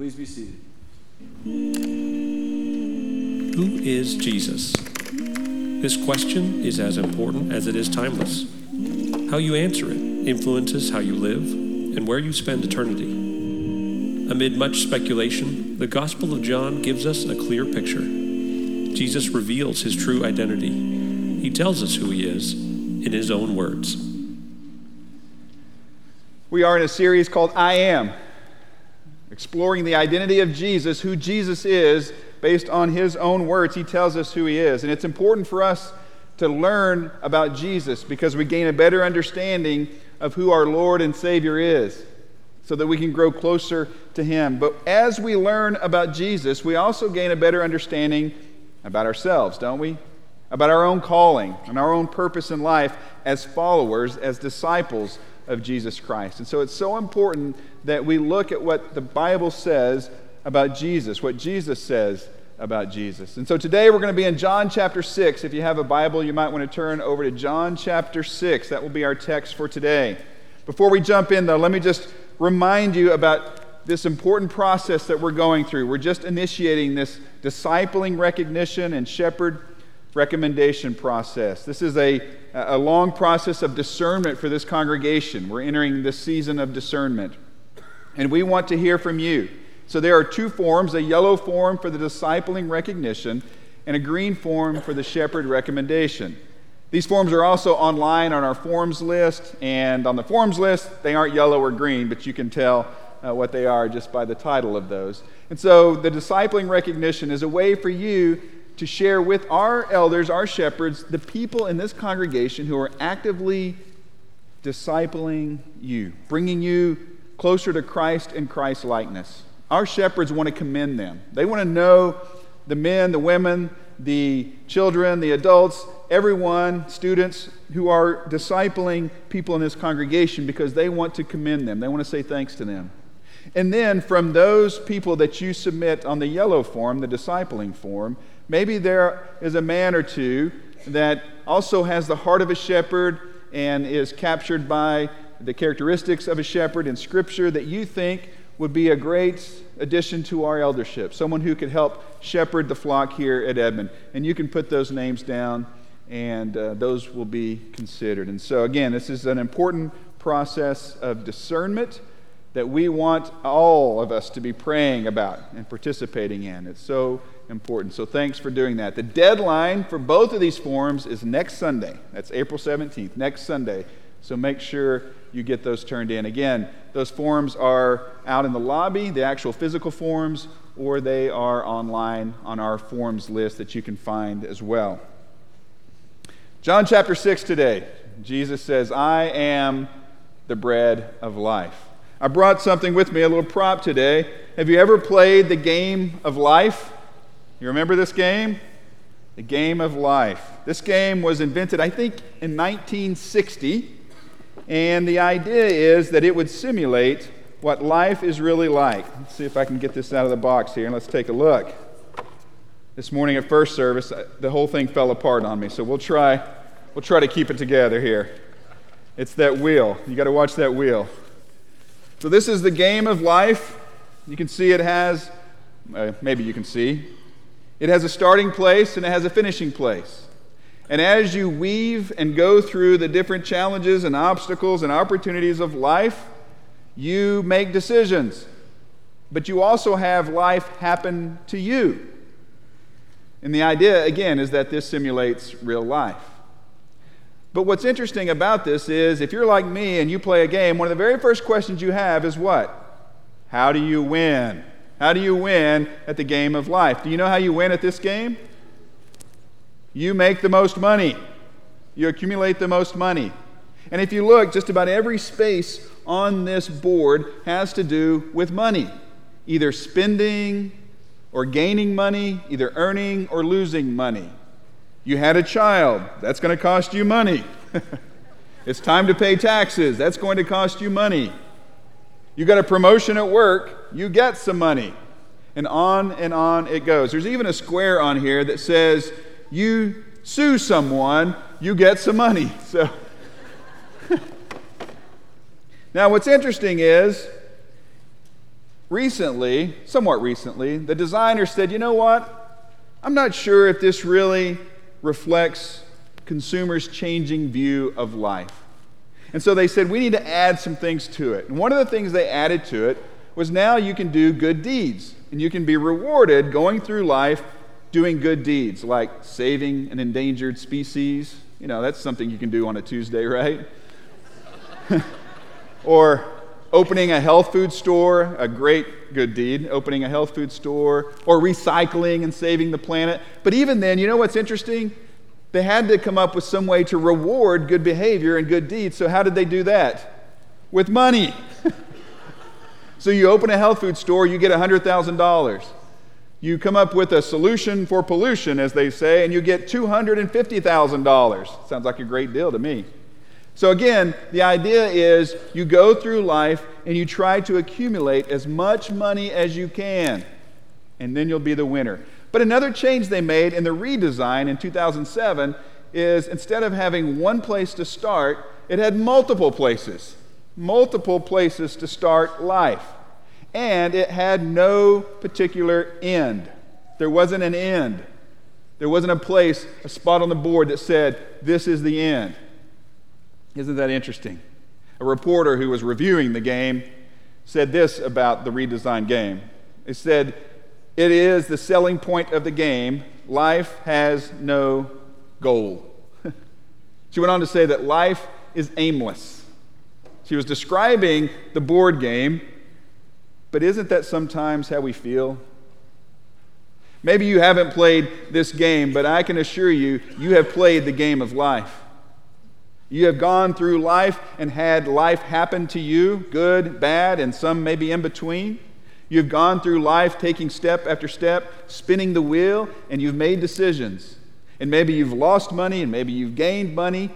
Please be seated. Who is Jesus? This question is as important as it is timeless. How you answer it influences how you live and where you spend eternity. Amid much speculation, the Gospel of John gives us a clear picture. Jesus reveals his true identity. He tells us who he is in his own words. We are in a series called I Am, exploring the identity of Jesus, who Jesus is, based on his own words. He tells us who he is. And it's important for us to learn about Jesus because we gain a better understanding of who our Lord and Savior is so that we can grow closer to him. But as we learn about Jesus, we also gain a better understanding about ourselves, don't we? About our own calling and our own purpose in life as followers, as disciples of Jesus Christ. And so it's so important that we look at what the Bible says about Jesus, what Jesus says about Jesus. And so today we're going to be in John chapter 6. If you have a Bible, you might want to turn over to John chapter 6. That will be our text for today. Before we jump in, though, let me just remind you about this important process that we're going through. We're just initiating this discipling recognition and shepherd recommendation process. This is a, a long process of discernment for this congregation. We're entering this season of discernment. And we want to hear from you. So there are two forms a yellow form for the discipling recognition, and a green form for the shepherd recommendation. These forms are also online on our forms list, and on the forms list, they aren't yellow or green, but you can tell uh, what they are just by the title of those. And so the discipling recognition is a way for you to share with our elders, our shepherds, the people in this congregation who are actively discipling you, bringing you closer to Christ and Christ likeness. Our shepherds want to commend them. They want to know the men, the women, the children, the adults, everyone, students who are discipling people in this congregation because they want to commend them. They want to say thanks to them. And then from those people that you submit on the yellow form, the discipling form, Maybe there is a man or two that also has the heart of a shepherd and is captured by the characteristics of a shepherd in Scripture that you think would be a great addition to our eldership, someone who could help shepherd the flock here at Edmond. And you can put those names down, and uh, those will be considered. And so, again, this is an important process of discernment that we want all of us to be praying about and participating in. It's so important. So thanks for doing that. The deadline for both of these forms is next Sunday. That's April 17th, next Sunday. So make sure you get those turned in. Again, those forms are out in the lobby, the actual physical forms, or they are online on our forms list that you can find as well. John chapter 6 today, Jesus says, I am the bread of life. I brought something with me, a little prop today. Have you ever played the game of life? You remember this game? The game of life. This game was invented, I think, in 1960. And the idea is that it would simulate what life is really like. Let's see if I can get this out of the box here and let's take a look. This morning at first service, uh, the whole thing fell apart on me, so we'll try, we'll try to keep it together here. It's that wheel. You got to watch that wheel. So, this is the game of life. You can see it has, uh, maybe you can see, it has a starting place and it has a finishing place. And as you weave and go through the different challenges and obstacles and opportunities of life, you make decisions. But you also have life happen to you. And the idea, again, is that this simulates real life. But what's interesting about this is if you're like me and you play a game, one of the very first questions you have is what? How do you win? How do you win at the game of life? Do you know how you win at this game? You make the most money. You accumulate the most money. And if you look, just about every space on this board has to do with money either spending or gaining money, either earning or losing money. You had a child, that's going to cost you money. it's time to pay taxes, that's going to cost you money. You got a promotion at work, you get some money. And on and on it goes. There's even a square on here that says, you sue someone, you get some money. So, now what's interesting is recently, somewhat recently, the designer said, you know what? I'm not sure if this really reflects consumers' changing view of life. And so they said, we need to add some things to it. And one of the things they added to it was now you can do good deeds, and you can be rewarded going through life doing good deeds, like saving an endangered species. You know, that's something you can do on a Tuesday, right? or opening a health food store, a great good deed, opening a health food store, or recycling and saving the planet. But even then, you know what's interesting? They had to come up with some way to reward good behavior and good deeds. So, how did they do that? With money. so, you open a health food store, you get $100,000. You come up with a solution for pollution, as they say, and you get $250,000. Sounds like a great deal to me. So, again, the idea is you go through life and you try to accumulate as much money as you can, and then you'll be the winner. But another change they made in the redesign in 2007 is instead of having one place to start, it had multiple places. Multiple places to start life. And it had no particular end. There wasn't an end. There wasn't a place, a spot on the board that said, This is the end. Isn't that interesting? A reporter who was reviewing the game said this about the redesigned game. He said, It is the selling point of the game. Life has no goal. she went on to say that life is aimless. She was describing the board game, but isn't that sometimes how we feel? Maybe you haven't played this game, but I can assure you, you have played the game of life. You have gone through life and had life happen to you, good, bad, and some maybe in between. You've gone through life taking step after step, spinning the wheel, and you've made decisions. And maybe you've lost money, and maybe you've gained money.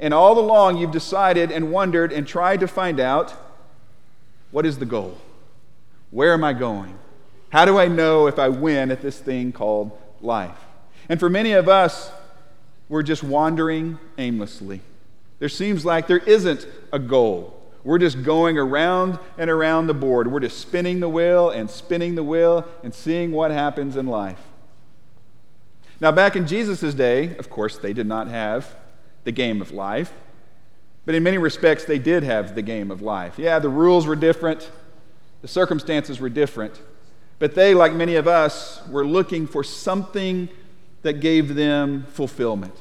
And all along, you've decided and wondered and tried to find out what is the goal? Where am I going? How do I know if I win at this thing called life? And for many of us, we're just wandering aimlessly. There seems like there isn't a goal. We're just going around and around the board. We're just spinning the wheel and spinning the wheel and seeing what happens in life. Now, back in Jesus' day, of course, they did not have the game of life, but in many respects, they did have the game of life. Yeah, the rules were different, the circumstances were different, but they, like many of us, were looking for something that gave them fulfillment.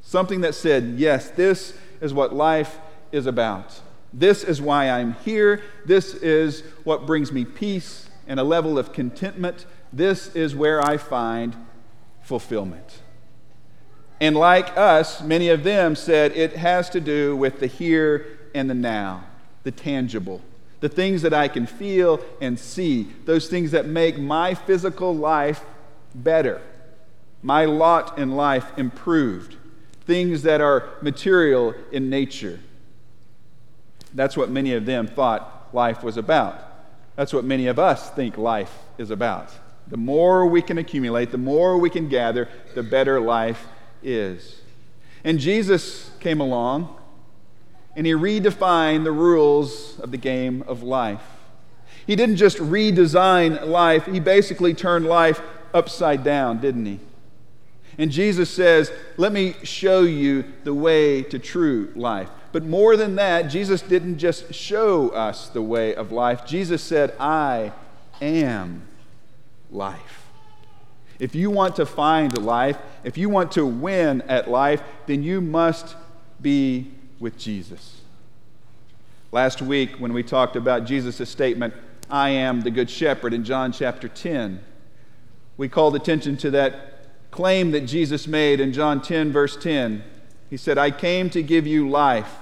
Something that said, yes, this is what life is about. This is why I'm here. This is what brings me peace and a level of contentment. This is where I find fulfillment. And like us, many of them said it has to do with the here and the now, the tangible, the things that I can feel and see, those things that make my physical life better, my lot in life improved things that are material in nature. That's what many of them thought life was about. That's what many of us think life is about. The more we can accumulate, the more we can gather, the better life is. And Jesus came along and he redefined the rules of the game of life. He didn't just redesign life, he basically turned life upside down, didn't he? And Jesus says, Let me show you the way to true life. But more than that, Jesus didn't just show us the way of life. Jesus said, I am life. If you want to find life, if you want to win at life, then you must be with Jesus. Last week, when we talked about Jesus' statement, I am the Good Shepherd in John chapter 10, we called attention to that claim that Jesus made in John 10, verse 10. He said, I came to give you life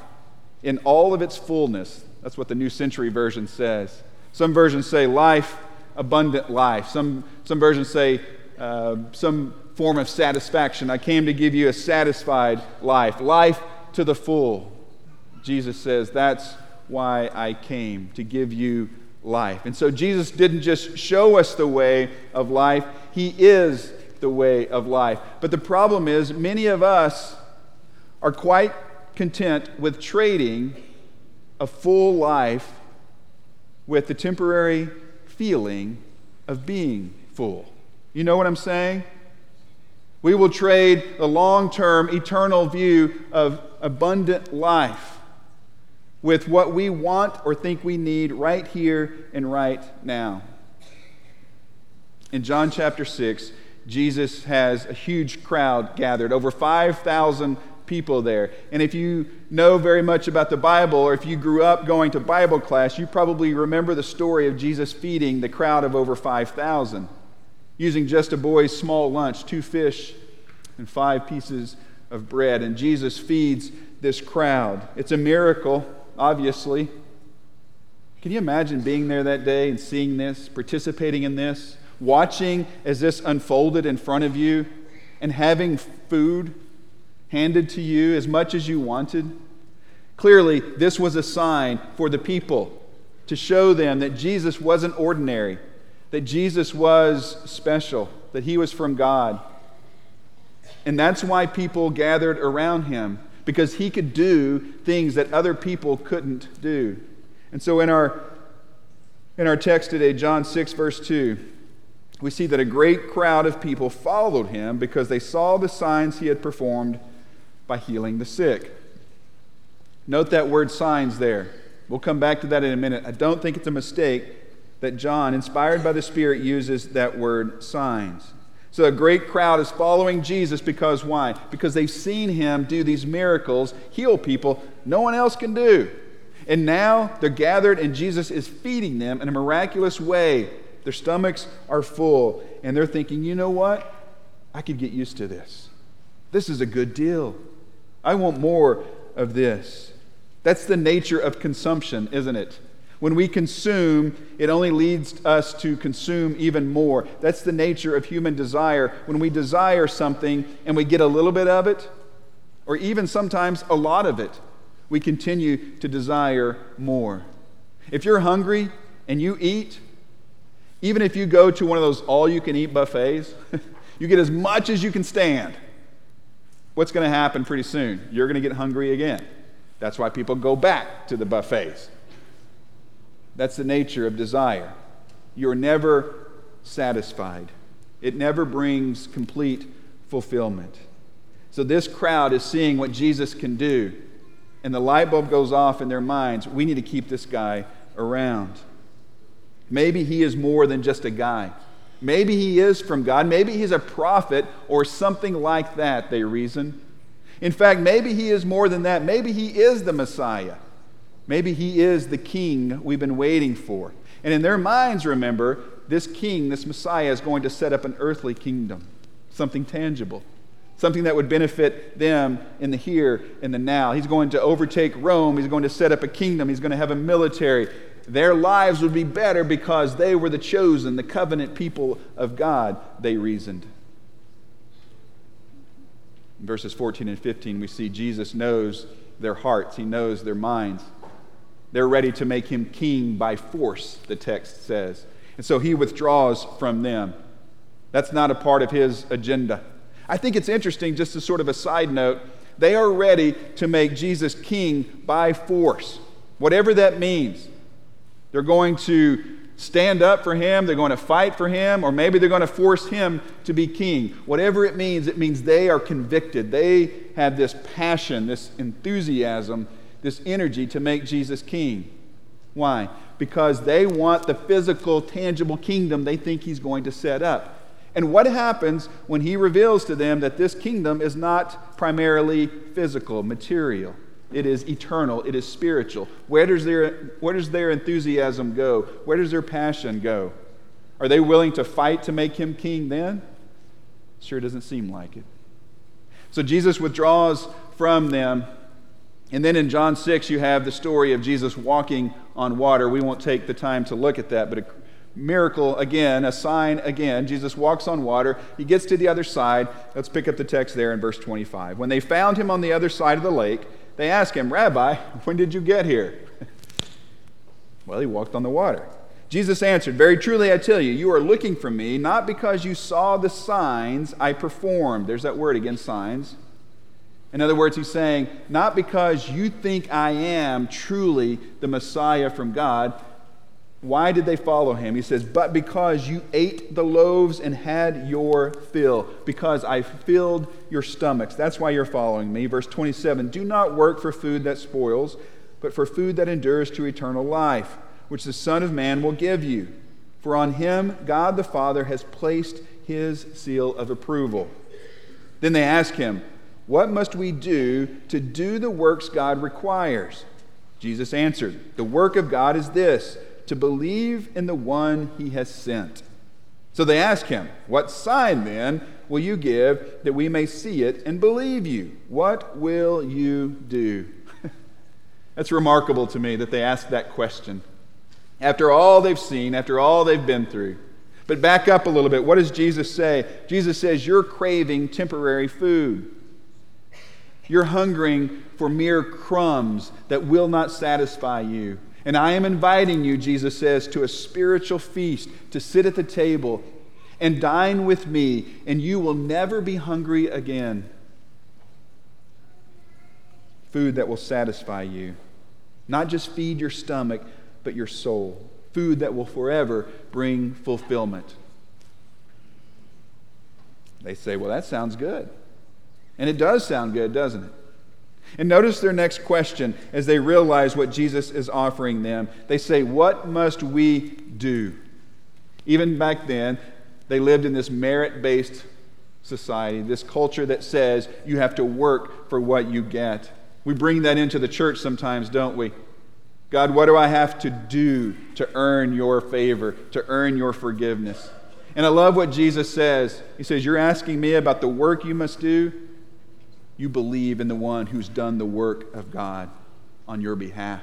in all of its fullness. That's what the New Century Version says. Some versions say life, abundant life. Some, some versions say uh, some form of satisfaction. I came to give you a satisfied life, life to the full. Jesus says, That's why I came, to give you life. And so Jesus didn't just show us the way of life, He is the way of life. But the problem is, many of us are quite content with trading a full life with the temporary feeling of being full. You know what I'm saying? We will trade the long term, eternal view of abundant life with what we want or think we need right here and right now. In John chapter 6, Jesus has a huge crowd gathered, over 5,000 people there. And if you know very much about the Bible, or if you grew up going to Bible class, you probably remember the story of Jesus feeding the crowd of over 5,000 using just a boy's small lunch, two fish and five pieces of bread. And Jesus feeds this crowd. It's a miracle, obviously. Can you imagine being there that day and seeing this, participating in this, watching as this unfolded in front of you, and having food handed to you as much as you wanted? Clearly, this was a sign for the people to show them that Jesus wasn't ordinary that Jesus was special, that he was from God. And that's why people gathered around him, because he could do things that other people couldn't do. And so in our, in our text today, John 6, verse 2, we see that a great crowd of people followed him because they saw the signs he had performed by healing the sick. Note that word signs there. We'll come back to that in a minute. I don't think it's a mistake that John, inspired by the Spirit, uses that word signs. So a great crowd is following Jesus because why? Because they've seen him do these miracles, heal people no one else can do. And now they're gathered and Jesus is feeding them in a miraculous way. Their stomachs are full and they're thinking, you know what? I could get used to this. This is a good deal. I want more of this. That's the nature of consumption, isn't it? When we consume, it only leads us to consume even more. That's the nature of human desire. When we desire something and we get a little bit of it, or even sometimes a lot of it, we continue to desire more. If you're hungry and you eat, even if you go to one of those all you can eat buffets, you get as much as you can stand. What's going to happen pretty soon? You're going to get hungry again. That's why people go back to the buffets. That's the nature of desire. You're never satisfied, it never brings complete fulfillment. So, this crowd is seeing what Jesus can do, and the light bulb goes off in their minds. We need to keep this guy around. Maybe he is more than just a guy. Maybe he is from God. Maybe he's a prophet or something like that, they reason. In fact, maybe he is more than that. Maybe he is the Messiah. Maybe he is the king we've been waiting for. And in their minds, remember, this king, this Messiah, is going to set up an earthly kingdom, something tangible, something that would benefit them in the here and the now. He's going to overtake Rome, he's going to set up a kingdom, he's going to have a military. Their lives would be better because they were the chosen, the covenant people of God, they reasoned. In verses 14 and 15, we see Jesus knows their hearts, he knows their minds. They're ready to make him king by force, the text says. And so he withdraws from them. That's not a part of his agenda. I think it's interesting, just as sort of a side note, they are ready to make Jesus king by force, whatever that means. They're going to stand up for him, they're going to fight for him, or maybe they're going to force him to be king. Whatever it means, it means they are convicted. They have this passion, this enthusiasm this energy to make Jesus king. Why? Because they want the physical, tangible kingdom they think he's going to set up. And what happens when he reveals to them that this kingdom is not primarily physical, material? It is eternal, it is spiritual. Where does their, where does their enthusiasm go? Where does their passion go? Are they willing to fight to make him king then? Sure doesn't seem like it. So Jesus withdraws from them and then in John 6, you have the story of Jesus walking on water. We won't take the time to look at that, but a miracle again, a sign again. Jesus walks on water. He gets to the other side. Let's pick up the text there in verse 25. When they found him on the other side of the lake, they ask him, Rabbi, when did you get here? well, he walked on the water. Jesus answered, Very truly I tell you, you are looking for me, not because you saw the signs I performed. There's that word again, signs in other words, he's saying, not because you think I am truly the Messiah from God, Why did they follow him? He says, But because you ate the loaves and had your fill, because I filled your stomachs. That's why you're following me. Verse 27 Do not work for food that spoils, but for food that endures to eternal life, which the Son of Man will give you. For on him God the Father has placed his seal of approval. Then they ask him, What must we do to do the works God requires? Jesus answered, The work of God is this to believe in the one he has sent. So they ask him, What sign then will you give that we may see it and believe you? What will you do? That's remarkable to me that they ask that question. After all they've seen, after all they've been through. But back up a little bit. What does Jesus say? Jesus says, You're craving temporary food. You're hungering for mere crumbs that will not satisfy you. And I am inviting you, Jesus says, to a spiritual feast, to sit at the table and dine with me, and you will never be hungry again. Food that will satisfy you. Not just feed your stomach, but your soul. Food that will forever bring fulfillment. They say, well, that sounds good. And it does sound good, doesn't it? And notice their next question as they realize what Jesus is offering them. They say, What must we do? Even back then, they lived in this merit based society, this culture that says you have to work for what you get. We bring that into the church sometimes, don't we? God, what do I have to do to earn your favor, to earn your forgiveness? And I love what Jesus says. He says, You're asking me about the work you must do you believe in the one who's done the work of God on your behalf.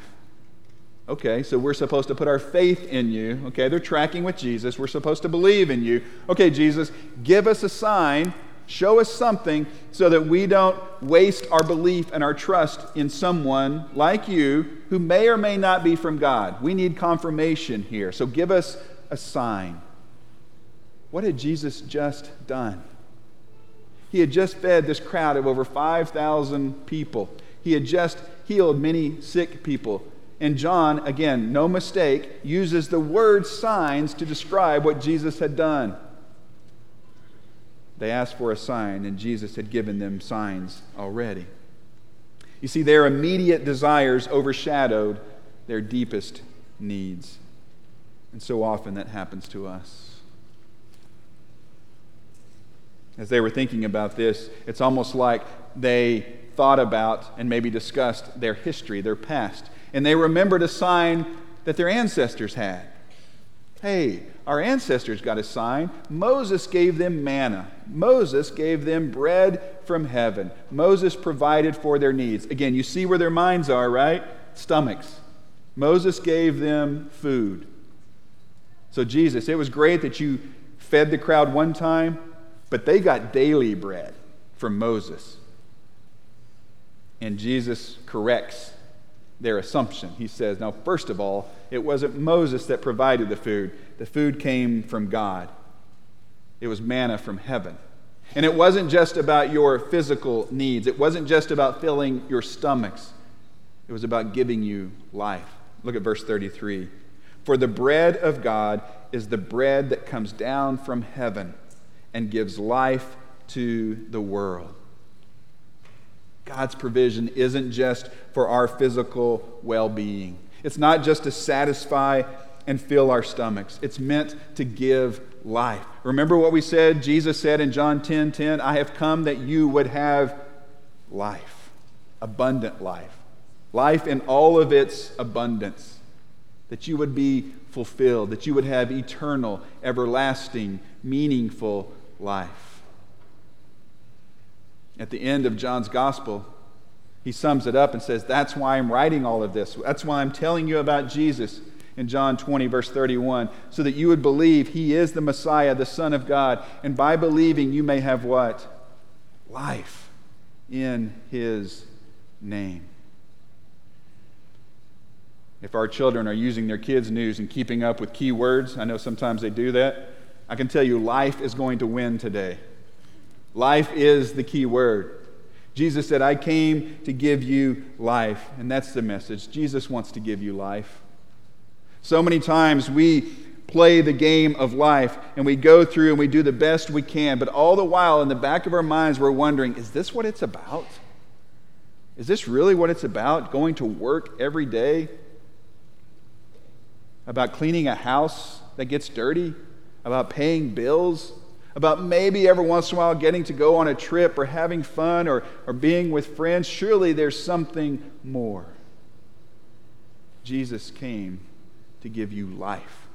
Okay, so we're supposed to put our faith in you. Okay, they're tracking with Jesus. We're supposed to believe in you. Okay, Jesus, give us a sign, show us something so that we don't waste our belief and our trust in someone like you who may or may not be from God. We need confirmation here. So give us a sign. What had Jesus just done? He had just fed this crowd of over 5,000 people. He had just healed many sick people. And John, again, no mistake, uses the word signs to describe what Jesus had done. They asked for a sign, and Jesus had given them signs already. You see, their immediate desires overshadowed their deepest needs. And so often that happens to us as they were thinking about this, it's almost like they thought about and maybe discussed their history, their past. And they remembered a sign that their ancestors had. Hey, our ancestors got a sign. Moses gave them manna. Moses gave them bread from heaven. Moses provided for their needs. Again, you see where their minds are, right? Stomachs. Moses gave them food. So, Jesus, it was great that you fed the crowd one time, but they got daily bread from Moses. And Jesus corrects their assumption. He says, Now, first of all, it wasn't Moses that provided the food, the food came from God. It was manna from heaven. And it wasn't just about your physical needs, it wasn't just about filling your stomachs, it was about giving you life. Look at verse 33. For the bread of God is the bread that comes down from heaven and gives life to the world. God's provision isn't just for our physical well being, it's not just to satisfy and fill our stomachs, it's meant to give life. Remember what we said? Jesus said in John 10 10, I have come that you would have life, abundant life, life in all of its abundance, that you would be fulfilled, that you would have eternal, everlasting, meaningful life. At the end of John's gospel, he sums it up and says, That's why I'm writing all of this. That's why I'm telling you about Jesus in John 20, verse 31, so that you would believe he is the Messiah, the Son of God. And by believing, you may have what? Life in his name. If our children are using their kids' news and keeping up with key words, I know sometimes they do that. I can tell you life is going to win today. Life is the key word. Jesus said, I came to give you life. And that's the message. Jesus wants to give you life. So many times we play the game of life and we go through and we do the best we can, but all the while in the back of our minds we're wondering, is this what it's about? Is this really what it's about? Going to work every day? About cleaning a house that gets dirty? About paying bills? About maybe every once in a while getting to go on a trip or having fun or, or being with friends? Surely there's something more. Jesus came to give you life,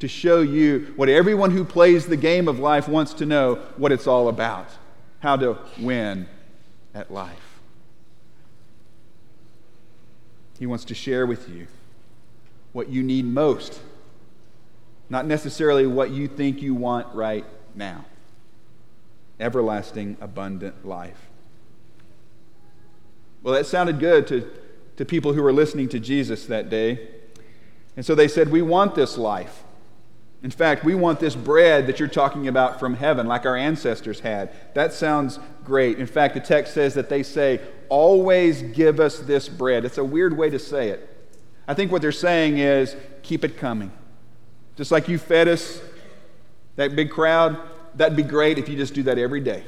to show you what everyone who plays the game of life wants to know what it's all about, how to win at life. He wants to share with you what you need most, not necessarily what you think you want right now. Everlasting, abundant life. Well, that sounded good to, to people who were listening to Jesus that day. And so they said, We want this life. In fact, we want this bread that you're talking about from heaven, like our ancestors had. That sounds great. In fact, the text says that they say, Always give us this bread. It's a weird way to say it. I think what they're saying is, Keep it coming. Just like you fed us, that big crowd, that'd be great if you just do that every day.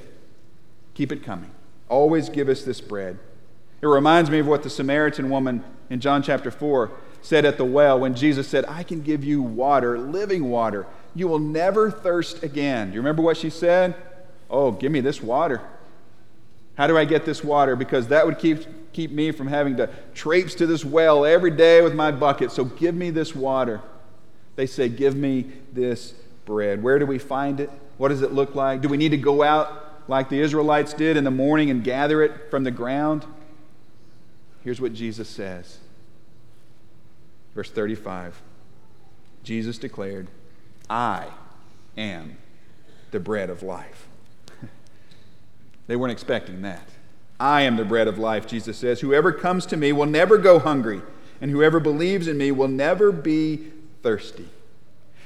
Keep it coming. Always give us this bread. It reminds me of what the Samaritan woman in John chapter 4 said at the well when Jesus said, I can give you water, living water. You will never thirst again. Do you remember what she said? Oh, give me this water. How do I get this water? Because that would keep, keep me from having to traipse to this well every day with my bucket. So give me this water. They say, Give me this bread. Where do we find it? What does it look like? Do we need to go out like the Israelites did in the morning and gather it from the ground? Here's what Jesus says Verse 35 Jesus declared, I am the bread of life. they weren't expecting that. I am the bread of life, Jesus says. Whoever comes to me will never go hungry, and whoever believes in me will never be thirsty.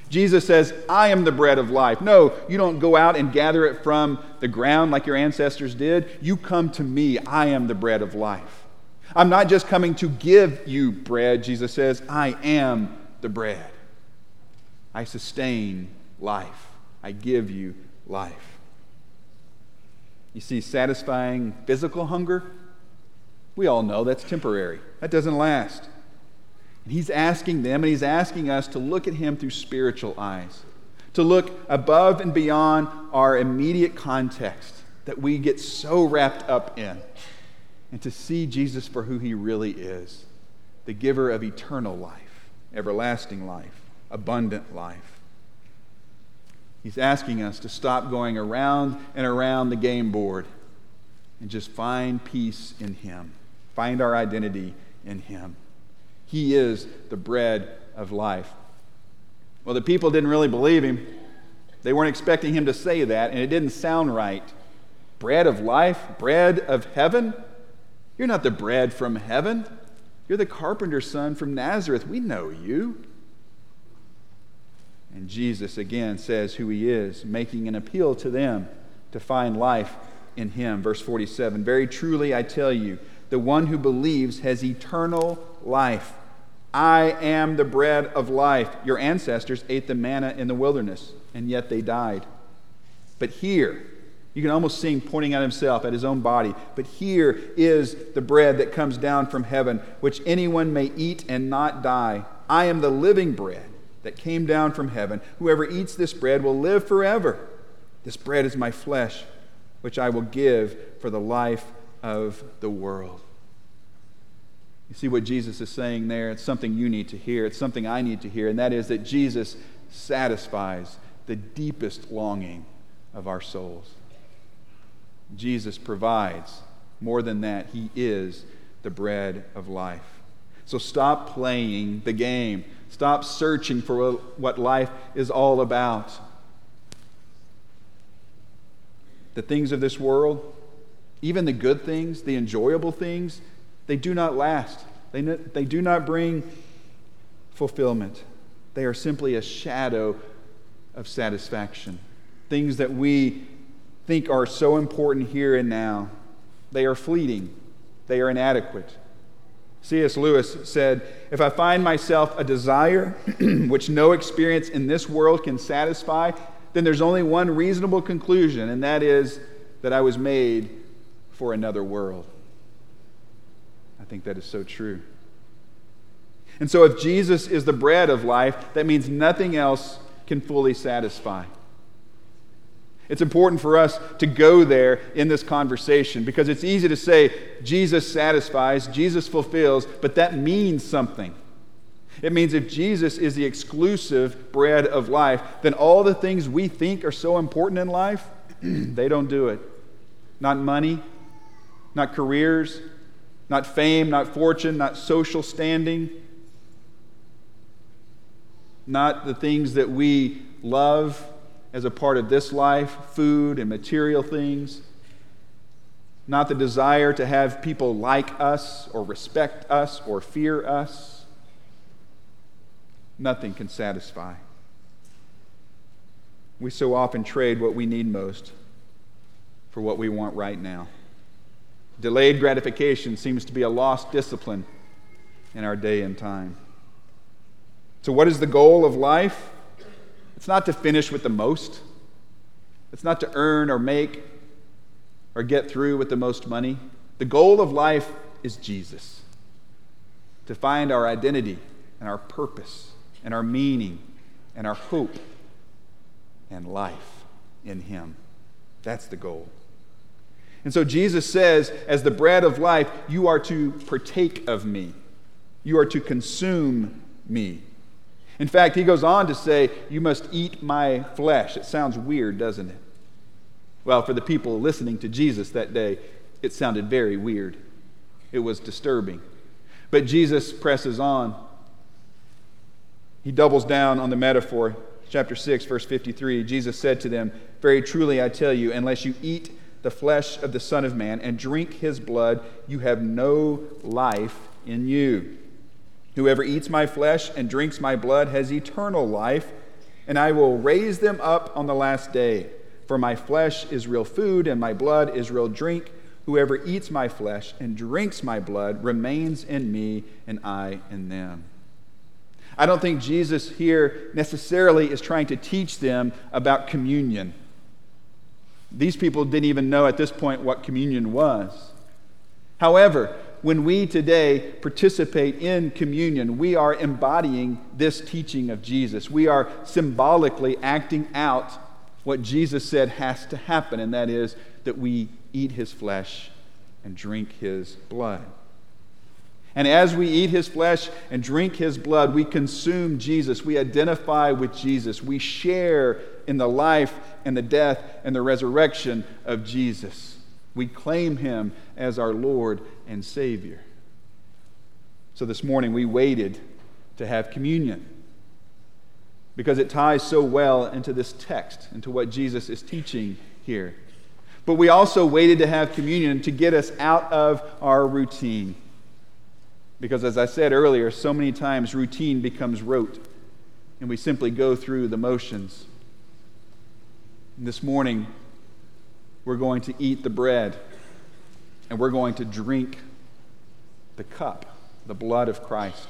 Jesus says, I am the bread of life. No, you don't go out and gather it from the ground like your ancestors did. You come to me. I am the bread of life. I'm not just coming to give you bread, Jesus says, I am the bread. I sustain life. I give you life. You see, satisfying physical hunger, we all know that's temporary. That doesn't last. And he's asking them and he's asking us to look at him through spiritual eyes, to look above and beyond our immediate context that we get so wrapped up in and to see Jesus for who he really is the giver of eternal life, everlasting life, abundant life. He's asking us to stop going around and around the game board and just find peace in him, find our identity in him. He is the bread of life. Well, the people didn't really believe him. They weren't expecting him to say that, and it didn't sound right. Bread of life, bread of heaven. You're not the bread from heaven. You're the carpenter's son from Nazareth. We know you. And Jesus again says who he is, making an appeal to them to find life in him. Verse 47 Very truly I tell you, the one who believes has eternal life. I am the bread of life. Your ancestors ate the manna in the wilderness, and yet they died. But here, you can almost see him pointing at himself, at his own body. But here is the bread that comes down from heaven, which anyone may eat and not die. I am the living bread that came down from heaven. Whoever eats this bread will live forever. This bread is my flesh, which I will give for the life of the world. You see what Jesus is saying there? It's something you need to hear. It's something I need to hear, and that is that Jesus satisfies the deepest longing of our souls. Jesus provides. More than that, He is the bread of life. So stop playing the game. Stop searching for what life is all about. The things of this world, even the good things, the enjoyable things, they do not last. They, they do not bring fulfillment. They are simply a shadow of satisfaction. Things that we think are so important here and now. They are fleeting, they are inadequate. C.S. Lewis said, If I find myself a desire which no experience in this world can satisfy, then there's only one reasonable conclusion, and that is that I was made for another world. I think that is so true. And so, if Jesus is the bread of life, that means nothing else can fully satisfy. It's important for us to go there in this conversation because it's easy to say Jesus satisfies, Jesus fulfills, but that means something. It means if Jesus is the exclusive bread of life, then all the things we think are so important in life, they don't do it. Not money, not careers, not fame, not fortune, not social standing, not the things that we love as a part of this life food and material things, not the desire to have people like us or respect us or fear us. Nothing can satisfy. We so often trade what we need most for what we want right now. Delayed gratification seems to be a lost discipline in our day and time. So, what is the goal of life? It's not to finish with the most, it's not to earn or make or get through with the most money. The goal of life is Jesus to find our identity and our purpose and our meaning and our hope and life in Him. That's the goal. And so Jesus says, as the bread of life, you are to partake of me, you are to consume me. In fact, he goes on to say, You must eat my flesh. It sounds weird, doesn't it? Well, for the people listening to Jesus that day, it sounded very weird. It was disturbing. But Jesus presses on. He doubles down on the metaphor. Chapter 6, verse 53 Jesus said to them, Very truly I tell you, unless you eat the flesh of the Son of Man and drink his blood, you have no life in you. Whoever eats my flesh and drinks my blood has eternal life, and I will raise them up on the last day. For my flesh is real food, and my blood is real drink. Whoever eats my flesh and drinks my blood remains in me, and I in them. I don't think Jesus here necessarily is trying to teach them about communion. These people didn't even know at this point what communion was. However, when we today participate in communion, we are embodying this teaching of Jesus. We are symbolically acting out what Jesus said has to happen, and that is that we eat his flesh and drink his blood. And as we eat his flesh and drink his blood, we consume Jesus. We identify with Jesus. We share in the life and the death and the resurrection of Jesus. We claim him as our Lord and Savior. So this morning we waited to have communion because it ties so well into this text, into what Jesus is teaching here. But we also waited to have communion to get us out of our routine. Because as I said earlier, so many times routine becomes rote, and we simply go through the motions. This morning, we're going to eat the bread and we're going to drink the cup, the blood of Christ.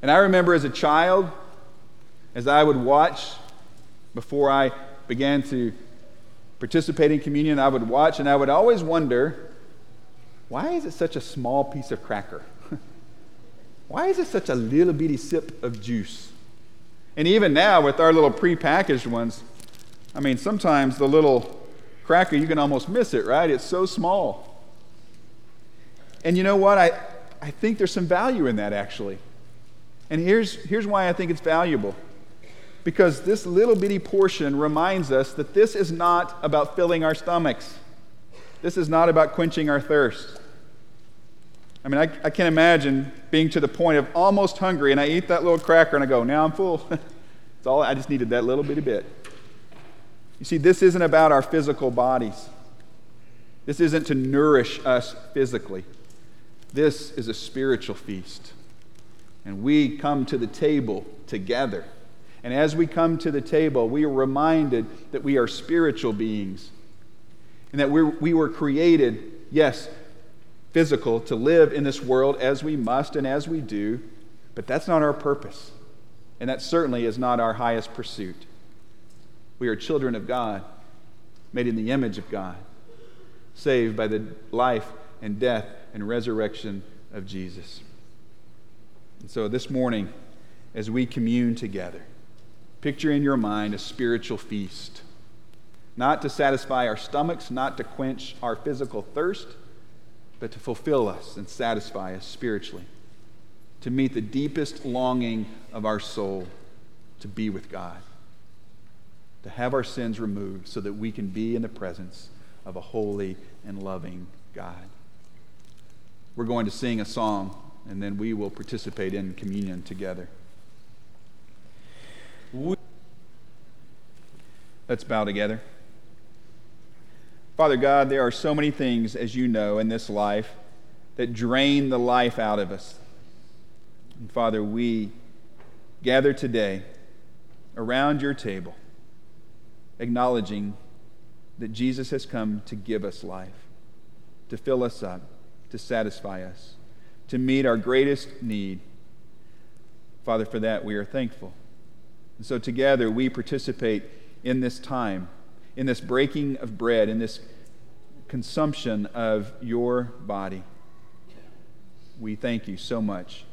And I remember as a child, as I would watch before I began to participate in communion, I would watch and I would always wonder why is it such a small piece of cracker? why is it such a little bitty sip of juice? And even now, with our little prepackaged ones, I mean, sometimes the little cracker, you can almost miss it, right? It's so small. And you know what? I, I think there's some value in that, actually. And here's, here's why I think it's valuable. Because this little bitty portion reminds us that this is not about filling our stomachs. This is not about quenching our thirst. I mean, I, I can imagine being to the point of almost hungry, and I eat that little cracker and I go, now I'm full. it's all I just needed that little bitty bit. You see, this isn't about our physical bodies. This isn't to nourish us physically. This is a spiritual feast. And we come to the table together. And as we come to the table, we are reminded that we are spiritual beings and that we're, we were created, yes, physical, to live in this world as we must and as we do, but that's not our purpose. And that certainly is not our highest pursuit. We are children of God, made in the image of God, saved by the life and death and resurrection of Jesus. And so this morning, as we commune together, picture in your mind a spiritual feast, not to satisfy our stomachs, not to quench our physical thirst, but to fulfill us and satisfy us spiritually, to meet the deepest longing of our soul to be with God, to have our sins removed so that we can be in the presence of a holy and loving God. We're going to sing a song, and then we will participate in communion together. Let's bow together. Father God, there are so many things, as you know, in this life that drain the life out of us. And Father, we gather today around your table, acknowledging that Jesus has come to give us life, to fill us up, to satisfy us, to meet our greatest need. Father, for that we are thankful. And so together we participate in this time in this breaking of bread, in this consumption of your body. We thank you so much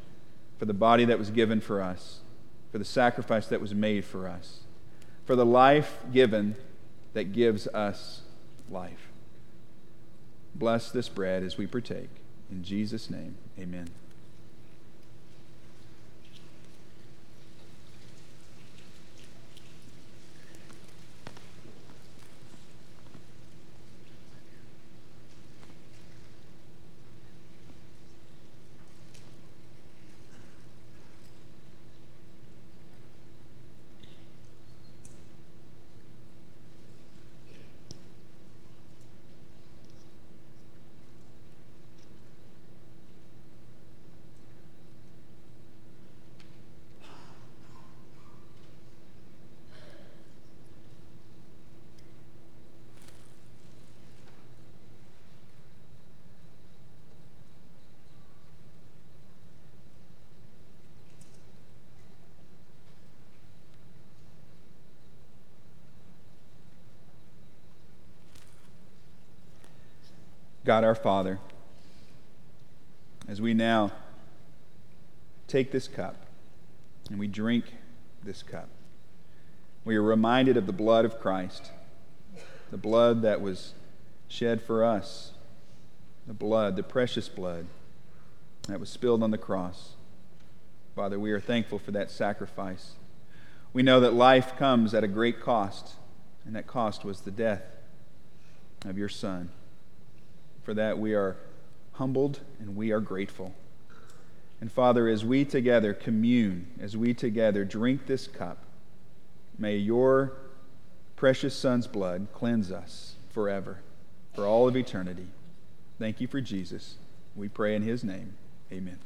for the body that was given for us, for the sacrifice that was made for us, for the life given that gives us life. Bless this bread as we partake. In Jesus' name, amen. God our Father, as we now take this cup and we drink this cup, we are reminded of the blood of Christ, the blood that was shed for us, the blood, the precious blood that was spilled on the cross. Father, we are thankful for that sacrifice. We know that life comes at a great cost, and that cost was the death of your Son. For that, we are humbled and we are grateful. And Father, as we together commune, as we together drink this cup, may your precious Son's blood cleanse us forever, for all of eternity. Thank you for Jesus. We pray in his name. Amen.